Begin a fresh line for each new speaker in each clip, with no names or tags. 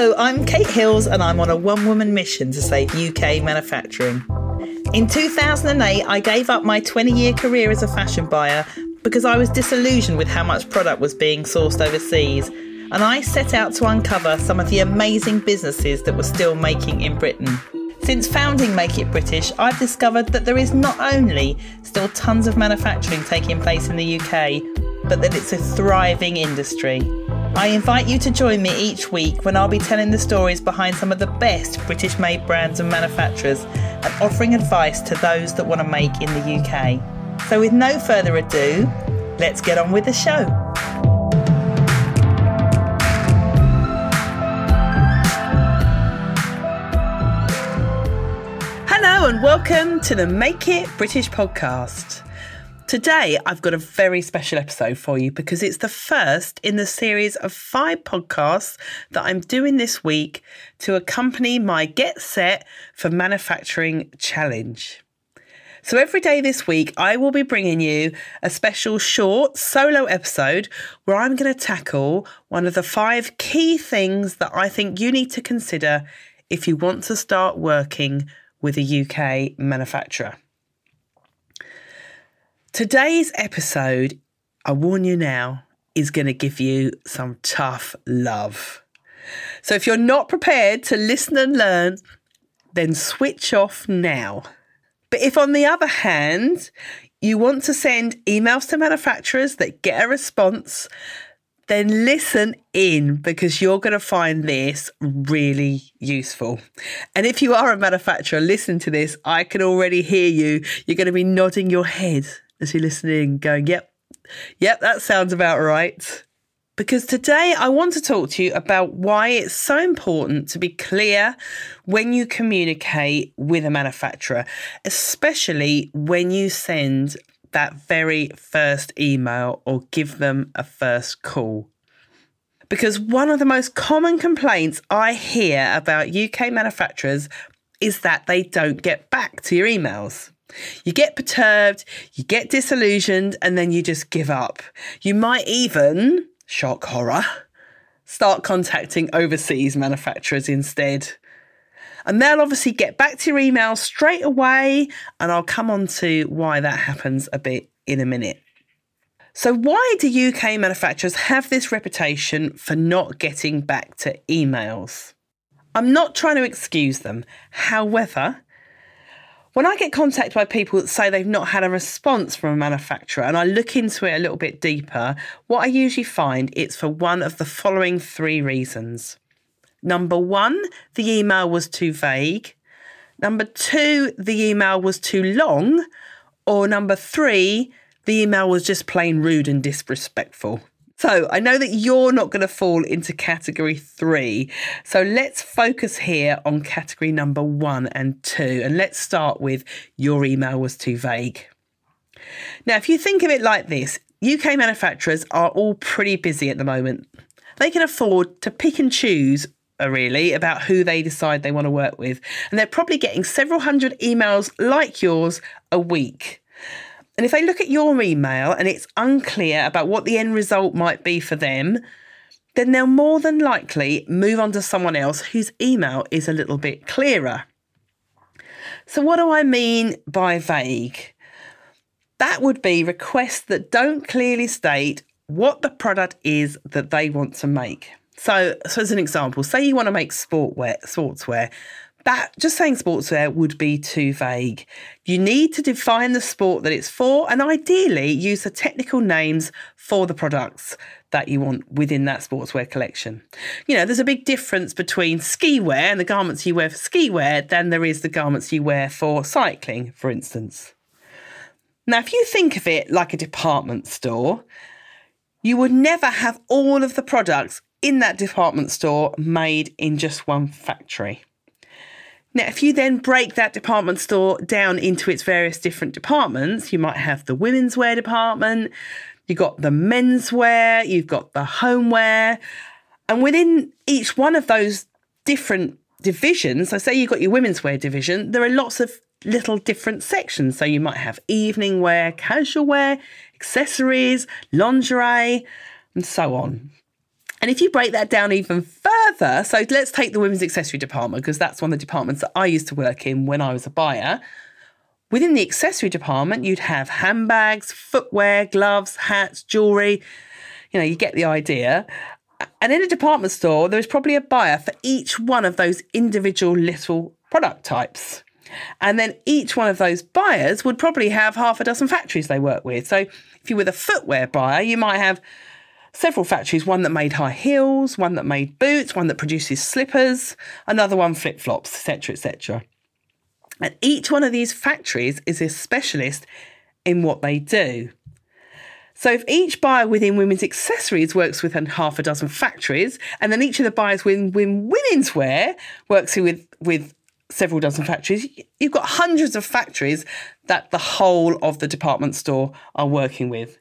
Hello, I'm Kate Hills and I'm on a one woman mission to save UK manufacturing. In 2008, I gave up my 20 year career as a fashion buyer because I was disillusioned with how much product was being sourced overseas, and I set out to uncover some of the amazing businesses that were still making in Britain. Since founding Make It British, I've discovered that there is not only still tons of manufacturing taking place in the UK, but that it's a thriving industry. I invite you to join me each week when I'll be telling the stories behind some of the best British made brands and manufacturers and offering advice to those that want to make in the UK. So, with no further ado, let's get on with the show. Hello, and welcome to the Make It British podcast. Today, I've got a very special episode for you because it's the first in the series of five podcasts that I'm doing this week to accompany my Get Set for Manufacturing challenge. So, every day this week, I will be bringing you a special short solo episode where I'm going to tackle one of the five key things that I think you need to consider if you want to start working with a UK manufacturer. Today's episode, I warn you now, is going to give you some tough love. So if you're not prepared to listen and learn, then switch off now. But if, on the other hand, you want to send emails to manufacturers that get a response, then listen in because you're going to find this really useful. And if you are a manufacturer, listen to this. I can already hear you. You're going to be nodding your head as you're listening, going, yep, yep, that sounds about right. Because today I want to talk to you about why it's so important to be clear when you communicate with a manufacturer, especially when you send that very first email or give them a first call. Because one of the most common complaints I hear about UK manufacturers is that they don't get back to your emails. You get perturbed, you get disillusioned, and then you just give up. You might even, shock horror, start contacting overseas manufacturers instead. And they'll obviously get back to your email straight away, and I'll come on to why that happens a bit in a minute. So, why do UK manufacturers have this reputation for not getting back to emails? I'm not trying to excuse them. However, when I get contacted by people that say they've not had a response from a manufacturer and I look into it a little bit deeper, what I usually find it's for one of the following three reasons. Number one, the email was too vague. Number two, the email was too long. Or number three, the email was just plain rude and disrespectful. So I know that you're not going to fall into category three. So let's focus here on category number one and two. And let's start with your email was too vague. Now, if you think of it like this, UK manufacturers are all pretty busy at the moment. They can afford to pick and choose uh, really about who they decide they want to work with. And they're probably getting several hundred emails like yours a week. And if they look at your email and it's unclear about what the end result might be for them, then they'll more than likely move on to someone else whose email is a little bit clearer. So, what do I mean by vague? That would be requests that don't clearly state what the product is that they want to make. So, so as an example, say you want to make sportwear, sportswear, that just saying sportswear would be too vague. You need to define the sport that it's for and ideally use the technical names for the products that you want within that sportswear collection. You know, there's a big difference between ski wear and the garments you wear for ski wear than there is the garments you wear for cycling, for instance. Now, if you think of it like a department store, you would never have all of the products in that department store made in just one factory. Now, if you then break that department store down into its various different departments, you might have the women's wear department, you've got the menswear, you've got the homeware. And within each one of those different divisions, so say you've got your women's wear division, there are lots of little different sections. So you might have evening wear, casual wear, accessories, lingerie, and so on. And if you break that down even further, so let's take the women's accessory department, because that's one of the departments that I used to work in when I was a buyer. Within the accessory department, you'd have handbags, footwear, gloves, hats, jewellery. You know, you get the idea. And in a department store, there's probably a buyer for each one of those individual little product types. And then each one of those buyers would probably have half a dozen factories they work with. So if you were the footwear buyer, you might have several factories one that made high heels, one that made boots, one that produces slippers, another one flip flops, etc., etc. And each one of these factories is a specialist in what they do. So if each buyer within women's accessories works with half a dozen factories, and then each of the buyers within, women's wear works with, with several dozen factories, you've got hundreds of factories that the whole of the department store are working with.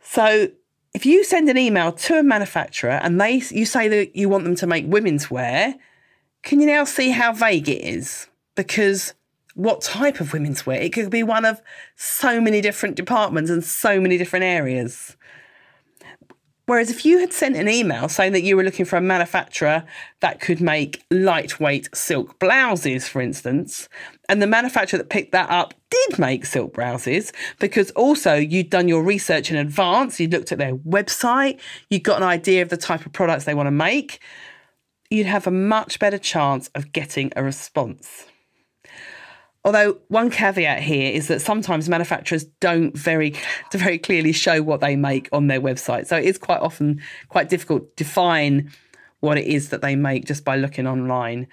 So if you send an email to a manufacturer and they you say that you want them to make women's wear, can you now see how vague it is? Because what type of women's wear? It could be one of so many different departments and so many different areas. Whereas if you had sent an email saying that you were looking for a manufacturer that could make lightweight silk blouses, for instance, and the manufacturer that picked that up did make silk blouses because also you'd done your research in advance, you'd looked at their website, you'd got an idea of the type of products they want to make, you'd have a much better chance of getting a response. Although one caveat here is that sometimes manufacturers don't very very clearly show what they make on their website. So it is quite often quite difficult to define what it is that they make just by looking online.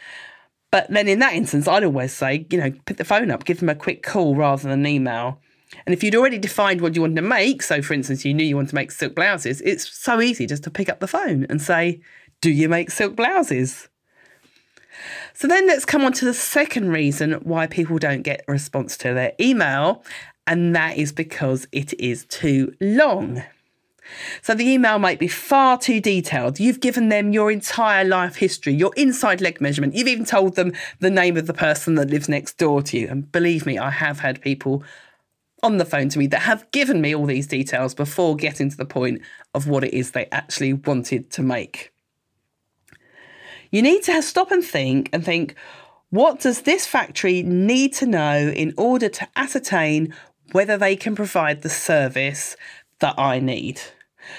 But then in that instance, I'd always say, you know, pick the phone up, give them a quick call rather than an email. And if you'd already defined what you wanted to make, so for instance, you knew you wanted to make silk blouses, it's so easy just to pick up the phone and say, Do you make silk blouses? So then let's come on to the second reason why people don't get a response to their email, and that is because it is too long. So the email might be far too detailed. You've given them your entire life history, your inside leg measurement. You've even told them the name of the person that lives next door to you. And believe me, I have had people on the phone to me that have given me all these details before getting to the point of what it is they actually wanted to make. You need to stop and think and think, what does this factory need to know in order to ascertain whether they can provide the service that I need?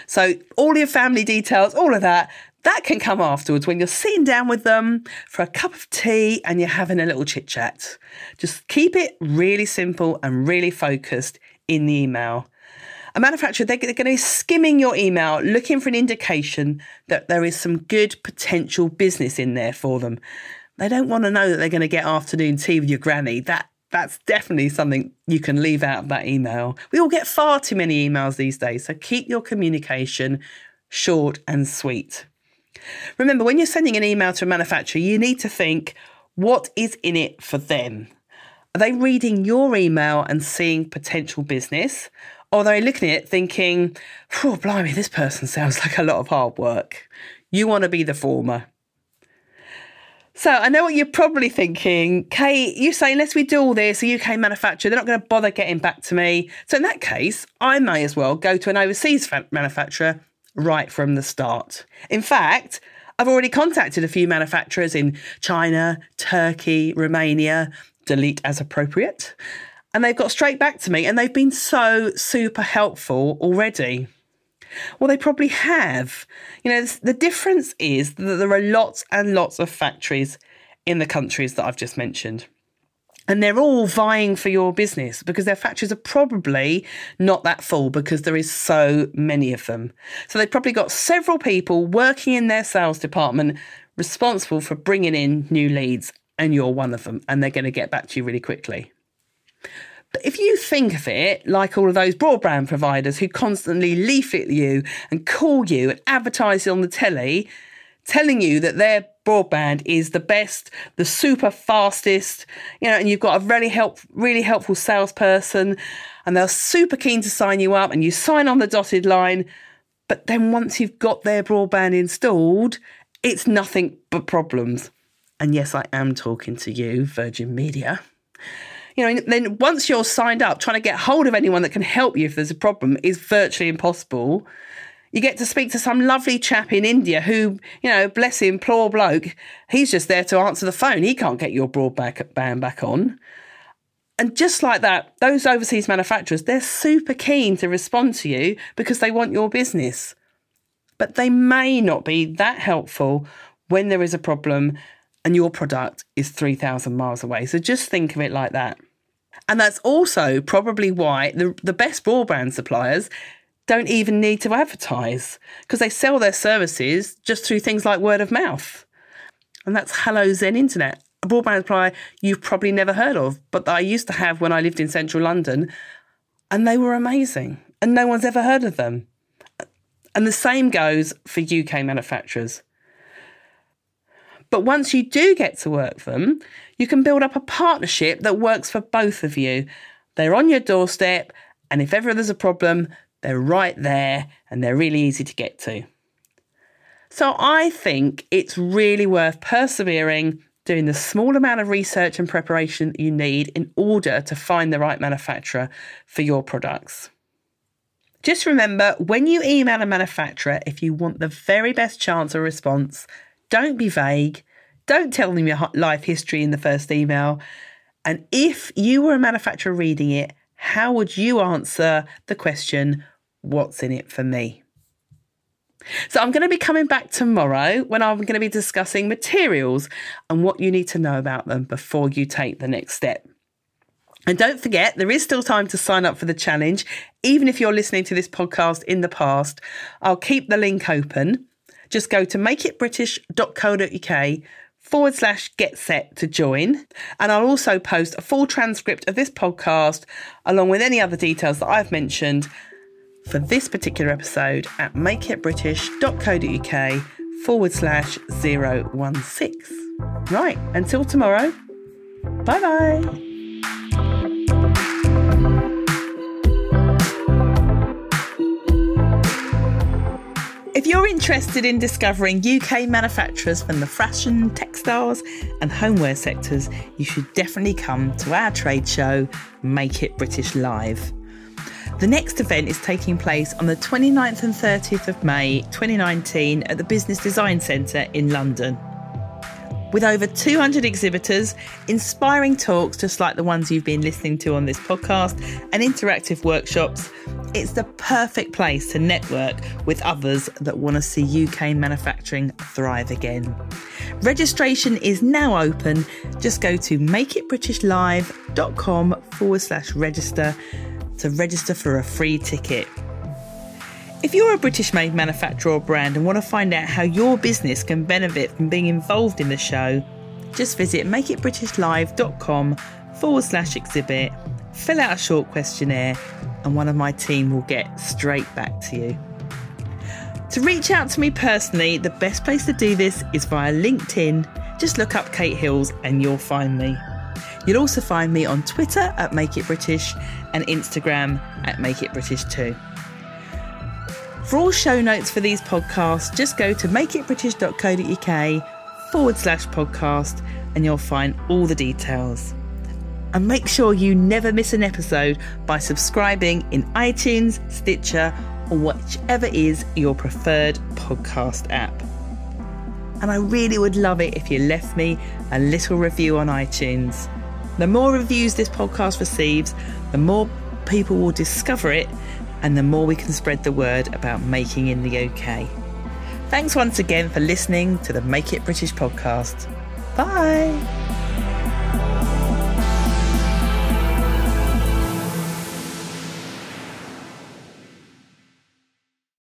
So, all your family details, all of that, that can come afterwards when you're sitting down with them for a cup of tea and you're having a little chit chat. Just keep it really simple and really focused in the email a manufacturer, they're, they're going to be skimming your email, looking for an indication that there is some good potential business in there for them. They don't want to know that they're going to get afternoon tea with your granny. That that's definitely something you can leave out of that email. We all get far too many emails these days, so keep your communication short and sweet. Remember, when you're sending an email to a manufacturer, you need to think what is in it for them? Are they reading your email and seeing potential business? They're looking at it thinking, oh, blimey, this person sounds like a lot of hard work. You want to be the former. So I know what you're probably thinking. Kate, you say, unless we do all this, a UK manufacturer, they're not going to bother getting back to me. So in that case, I may as well go to an overseas manufacturer right from the start. In fact, I've already contacted a few manufacturers in China, Turkey, Romania, delete as appropriate, and they've got straight back to me and they've been so super helpful already. Well, they probably have. You know, the difference is that there are lots and lots of factories in the countries that I've just mentioned. And they're all vying for your business because their factories are probably not that full because there is so many of them. So they've probably got several people working in their sales department responsible for bringing in new leads, and you're one of them, and they're going to get back to you really quickly. But if you think of it like all of those broadband providers who constantly leaflet you and call you and advertise on the telly, telling you that their broadband is the best, the super fastest, you know, and you've got a really help, really helpful salesperson, and they're super keen to sign you up, and you sign on the dotted line. But then once you've got their broadband installed, it's nothing but problems. And yes, I am talking to you, Virgin Media you know, then once you're signed up, trying to get hold of anyone that can help you if there's a problem is virtually impossible. You get to speak to some lovely chap in India who, you know, bless him, poor bloke, he's just there to answer the phone. He can't get your broadband back on. And just like that, those overseas manufacturers, they're super keen to respond to you because they want your business. But they may not be that helpful when there is a problem and your product is 3,000 miles away. So just think of it like that. And that's also probably why the, the best broadband suppliers don't even need to advertise because they sell their services just through things like word of mouth. And that's Hello Zen Internet, a broadband supplier you've probably never heard of, but that I used to have when I lived in central London. And they were amazing. And no one's ever heard of them. And the same goes for UK manufacturers. But once you do get to work them, you can build up a partnership that works for both of you. They're on your doorstep, and if ever there's a problem, they're right there and they're really easy to get to. So I think it's really worth persevering, doing the small amount of research and preparation that you need in order to find the right manufacturer for your products. Just remember when you email a manufacturer, if you want the very best chance of response, don't be vague. Don't tell them your life history in the first email. And if you were a manufacturer reading it, how would you answer the question, What's in it for me? So, I'm going to be coming back tomorrow when I'm going to be discussing materials and what you need to know about them before you take the next step. And don't forget, there is still time to sign up for the challenge. Even if you're listening to this podcast in the past, I'll keep the link open. Just go to makeitbritish.co.uk forward slash get set to join. And I'll also post a full transcript of this podcast along with any other details that I've mentioned for this particular episode at makeitbritish.co.uk forward slash 016. Right, until tomorrow, bye bye. If you're interested in discovering UK manufacturers from the fashion, textiles, and homeware sectors, you should definitely come to our trade show, Make It British Live. The next event is taking place on the 29th and 30th of May 2019 at the Business Design Centre in London. With over 200 exhibitors, inspiring talks just like the ones you've been listening to on this podcast, and interactive workshops, it's the perfect place to network with others that want to see UK manufacturing thrive again. Registration is now open. Just go to makeitbritishlive.com forward slash register to register for a free ticket. If you're a British made manufacturer or brand and want to find out how your business can benefit from being involved in the show, just visit makeitbritishlive.com forward slash exhibit, fill out a short questionnaire, and one of my team will get straight back to you. To reach out to me personally, the best place to do this is via LinkedIn. Just look up Kate Hills and you'll find me. You'll also find me on Twitter at Make It British and Instagram at Make It British too. For all show notes for these podcasts, just go to makeitbritish.co.uk forward slash podcast and you'll find all the details. And make sure you never miss an episode by subscribing in iTunes, Stitcher, or whichever is your preferred podcast app. And I really would love it if you left me a little review on iTunes. The more reviews this podcast receives, the more people will discover it and the more we can spread the word about making in the UK. Thanks once again for listening to the Make It British podcast. Bye.